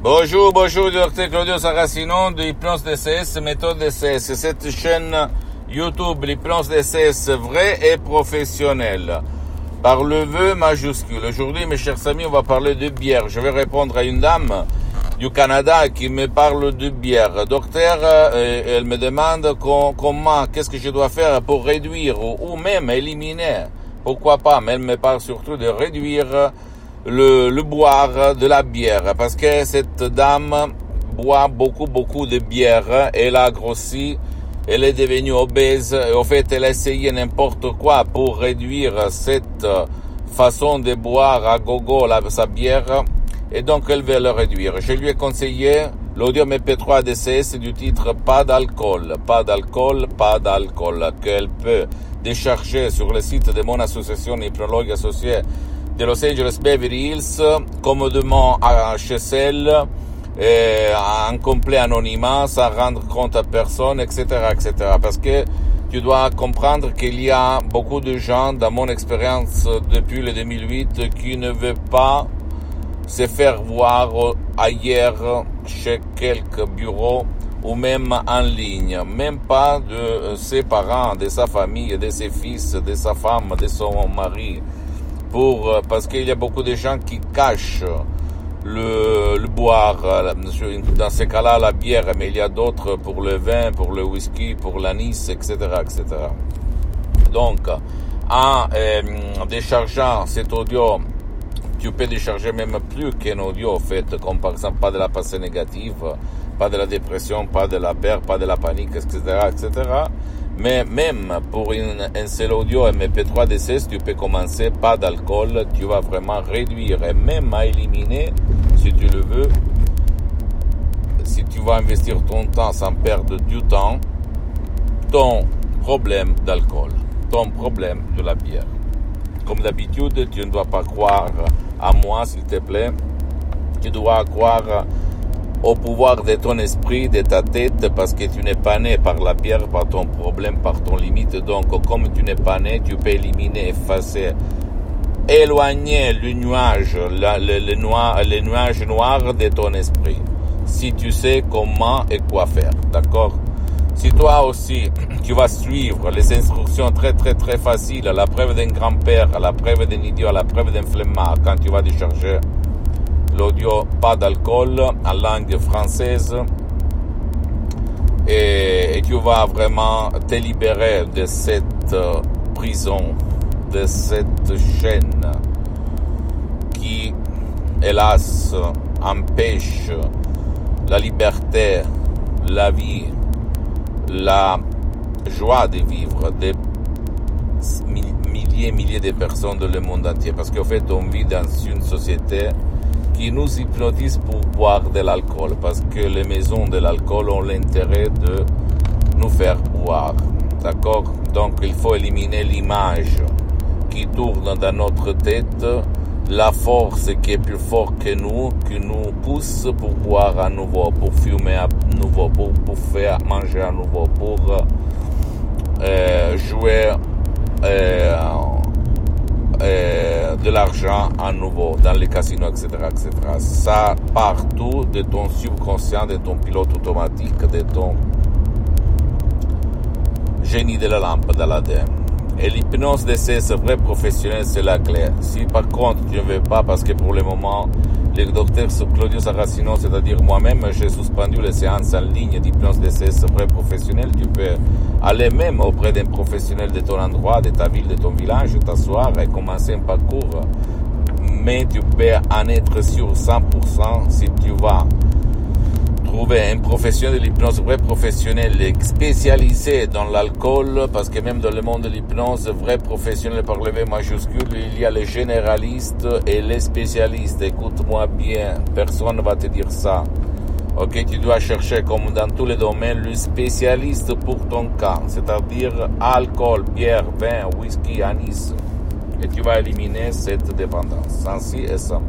Bonjour, bonjour, docteur Claudio Saracino de Hypnose DCS, méthode DCS. Cette chaîne YouTube, l'hypnose DCS vrai et professionnel. Par le vœu majuscule. Aujourd'hui, mes chers amis, on va parler de bière. Je vais répondre à une dame du Canada qui me parle de bière. Docteur, euh, elle me demande comment, qu'est-ce que je dois faire pour réduire ou, même éliminer. Pourquoi pas, mais elle me parle surtout de réduire le, boire de la bière parce que cette dame boit beaucoup, beaucoup de bière. Elle a grossi, elle est devenue obèse. Et au fait, elle a essayé n'importe quoi pour réduire cette façon de boire à gogo sa bière. Et donc, elle veut le réduire. Je lui ai conseillé l'audio MP3 DCS du titre Pas d'alcool, pas d'alcool, pas d'alcool, qu'elle peut décharger sur le site de mon association hypnologue associée de Los Angeles Beverly Hills, commodement à HSL, et en complet anonymat, sans rendre compte à personne, etc., etc. Parce que tu dois comprendre qu'il y a beaucoup de gens, dans mon expérience depuis le 2008, qui ne veulent pas se faire voir ailleurs, chez quelques bureaux ou même en ligne, même pas de ses parents, de sa famille, de ses fils, de sa femme, de son mari pour euh, parce qu'il y a beaucoup de gens qui cachent le, boire. Euh, dans ces cas-là, la bière, mais il y a d'autres pour le vin, pour le whisky, pour l'anis, etc., etc. Donc, en euh, déchargeant cet audio, tu peux décharger même plus qu'un audio, en fait, comme par exemple pas de la pensée négative, pas de la dépression, pas de la peur, pas de la panique, etc., etc. Mais même pour une, un seul audio MP3 DCS, tu peux commencer pas d'alcool, tu vas vraiment réduire et même à éliminer, si tu le veux, si tu vas investir ton temps sans perdre du temps, ton problème d'alcool, ton problème de la bière. Comme d'habitude, tu ne dois pas croire à moi, s'il te plaît. Tu dois croire au pouvoir de ton esprit, de ta tête, parce que tu n'es pas né par la pierre, par ton problème, par ton limite. Donc, comme tu n'es pas né, tu peux éliminer, effacer, éloigner le nuage, le, noir, nuage noir de ton esprit. Si tu sais comment et quoi faire. D'accord? Si toi aussi, tu vas suivre les instructions très très très faciles, la preuve d'un grand-père, la preuve d'un idiot, la preuve d'un flemmard, quand tu vas décharger l'audio pas d'alcool en langue française et, tu vas vraiment te libérer de cette euh, prison, de cette chaîne qui, hélas, empêche la liberté, la vie, la joie de vivre des milliers et milliers de personnes dans le monde entier. Parce qu'en fait, on vit dans une société qui nous hypnotise pour boire de l'alcool, parce que les maisons de l'alcool ont l'intérêt de nous faire boire. D'accord? Donc il faut éliminer l'image qui tourne dans notre tête, la force qui est plus forte que nous, qui nous pousse pour boire à nouveau, pour fumer à nouveau, pour, pour faire manger à nouveau, pour euh, jouer euh, euh, de l'argent à nouveau dans les casinos, etc., etc. Ça partout de ton subconscient, de ton pilote automatique, de ton génie de la lampe dans l'ADN. Et l'hypnose de ces vrais professionnels, c'est la clé. Si par contre tu ne veux pas, parce que pour le moment, le docteur Claudio Saracino, c'est-à-dire moi-même, j'ai suspendu les séances en ligne d'hypnose de ces vrais professionnels, tu peux aller même auprès d'un professionnel de ton endroit, de ta ville, de ton village, t'asseoir et commencer un parcours. Mais tu peux en être sûr 100% si tu vas trouver un professionnel de l'hypnose, vrai professionnel spécialisé dans l'alcool, parce que même dans le monde de l'hypnose, vrai professionnel par le V majuscule, il y a les généralistes et les spécialistes. Écoute-moi bien, personne ne va te dire ça. Ok, tu dois chercher comme dans tous les domaines le spécialiste pour ton cas, c'est-à-dire alcool, bière, vin, whisky, anis. Et tu vas éliminer cette dépendance, sans si et sans.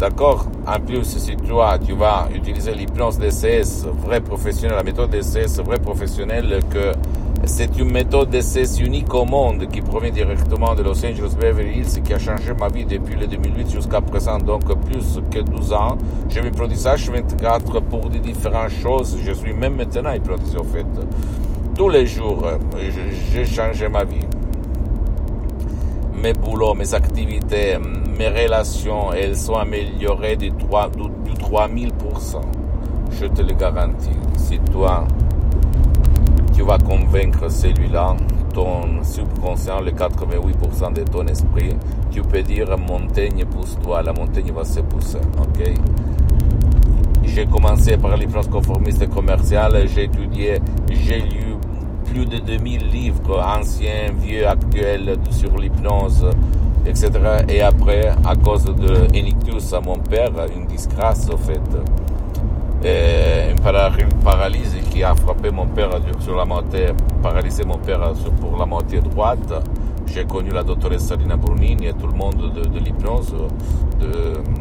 D'accord En plus, si toi, tu vas utiliser l'hypnose DCS, vrai professionnel, la méthode DCS, vrai professionnel, que c'est une méthode DCS unique au monde qui provient directement de Los Angeles Beverly Hills qui a changé ma vie depuis le 2008 jusqu'à présent, donc plus que 12 ans. J'ai mis hypnotisage 24 pour des différentes choses. Je suis même maintenant hypnotisé au fait. Tous les jours, j'ai changé ma vie mes boulots, mes activités, mes relations, elles sont améliorées du, 3, du, 3000%. Je te le garantis. Si toi, tu vas convaincre celui-là, ton subconscient, le 88% de ton esprit, tu peux dire montagne pousse-toi, la montagne va se pousser, ok? J'ai commencé par l'hypnose conformiste commerciale, j'ai étudié, j'ai lu plus de 2000 livres anciens, vieux, actuels sur l'hypnose, etc. Et après, à cause de Enictus à mon père, une disgrâce au fait, une paralysie qui a frappé mon père sur la moitié, paralysé mon père pour la moitié droite. J'ai connu la doctoresse Salina Brunini et tout le monde de, l'hypnose,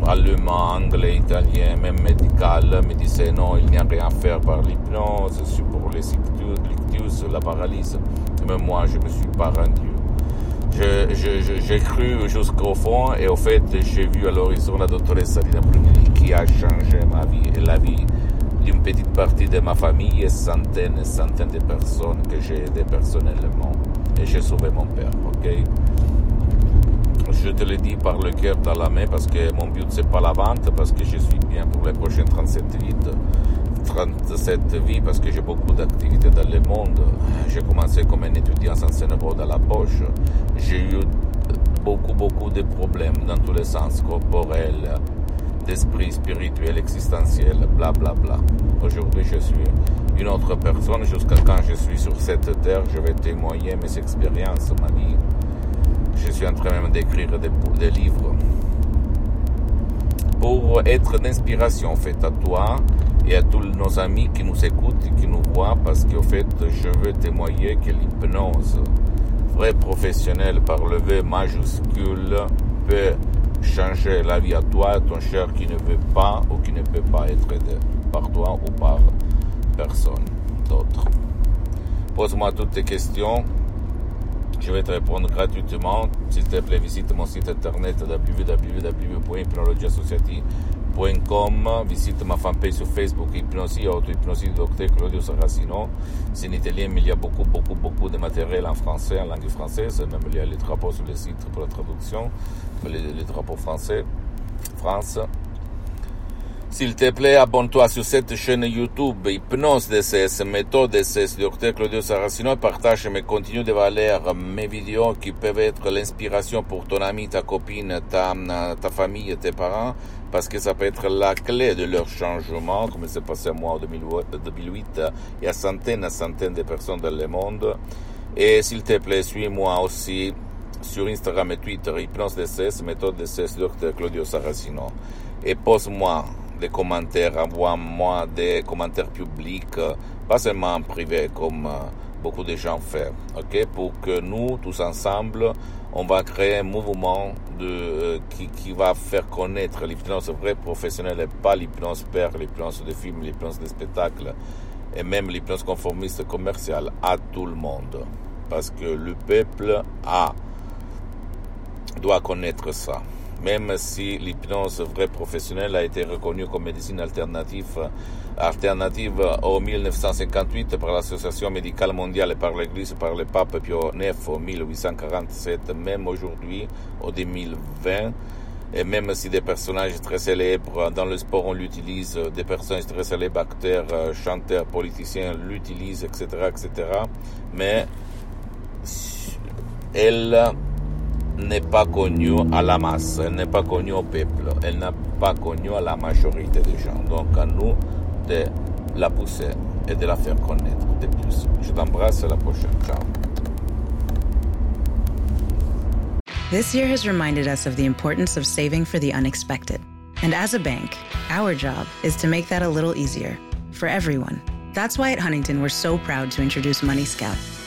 allemand, anglais, italien, même médical, me disait non, il n'y a rien à faire par l'hypnose, c'est pour les la paralysie. Même moi, je me suis pas rendu. J'ai cru jusqu'au fond et au fait, j'ai vu à l'horizon la doctoresse Salina Brunini qui a changé ma vie et la vie d'une petite partie de ma famille et centaines et centaines de personnes que j'ai aidées personnellement. Et j'ai sauvé mon père, ok? Je te le dis par le cœur dans la main parce que mon but c'est pas la vente, parce que je suis bien pour les prochaines 37 vides. 37 vies parce que j'ai beaucoup d'activités dans le monde. J'ai commencé comme un étudiant sans cerveau dans la poche. J'ai eu beaucoup, beaucoup de problèmes dans tous les sens, corporels, d'esprit spirituel, existentiel, bla bla bla. Aujourd'hui, je suis une autre personne. Jusqu'à quand je suis sur cette terre, je vais témoigner mes expériences, ma vie. Je suis en train même d'écrire des, livres pour être d'inspiration faite à toi et à tous nos amis qui nous écoutent et qui nous voient parce qu'au fait, je veux témoigner que l'hypnose, vrai professionnel par le V majuscule, peut changer la vie à toi, à ton cher qui ne veut pas ou qui ne peut pas être aidé par toi ou par personne d'autre. Pose-moi toutes tes questions. Je vais te répondre gratuitement. S'il te plaît, visite mon site internet www.hypnologieassociative.com. Visite ma fanpage sur Facebook, Hypnosie, Auto-Hypnosie, Dr Claudio Saracino. C'est en italien, mais il y a beaucoup, beaucoup, beaucoup de matériel en français, en langue française. Même il y a les drapeaux sur le site pour la traduction, les, les drapeaux français, France. S'il te plaît, abonne-toi sur cette chaîne YouTube Hypnose DCS, méthode DCS, Dr Claudio Saracino, partage mes contenus de valeur, mes vidéos qui peuvent être l'inspiration pour ton ami, ta copine, ta, ta famille, tes parents, parce que ça peut être la clé de leur changement, comme c'est passé à moi en 2008, il y a centaines et centaines de personnes dans le monde. Et s'il te plaît, suis-moi aussi sur Instagram et Twitter, Hypnose DCS, méthode DCS, Dr Claudio Saracino. Et pose-moi des commentaires, envoie-moi des commentaires publics, pas seulement en privé comme euh, beaucoup de gens font, ok, pour que nous, tous ensemble, on va créer un mouvement de, euh, qui, qui, va faire connaître l'hypnose vraie professionnelle et pas l'hypnose père, l'hypnose de films, l'hypnose de spectacles et même l'hypnose conformiste commerciale à tout le monde. Parce que le peuple a, doit connaître ça même si l'hypnose vraie professionnelle a été reconnue comme médecine alternative, alternative en 1958 par l'Association médicale mondiale et par l'Église, par le pape Pio IX en 1847, même aujourd'hui, en 2020, et même si des personnages très célèbres dans le sport on l'utilise, des personnages très célèbres, acteurs, chanteurs, politiciens l'utilisent, etc., etc., mais elle n'est pas à la masse, elle n'est pas connue au peuple, elle n'est pas connue à la majorité des gens. Donc à nous de la pousser et de la faire connaître de plus. Je t'embrasse, à la prochaine. Ciao. This year has reminded us of the importance of saving for the unexpected. And as a bank, our job is to make that a little easier for everyone. That's why at Huntington, we're so proud to introduce Money Scout.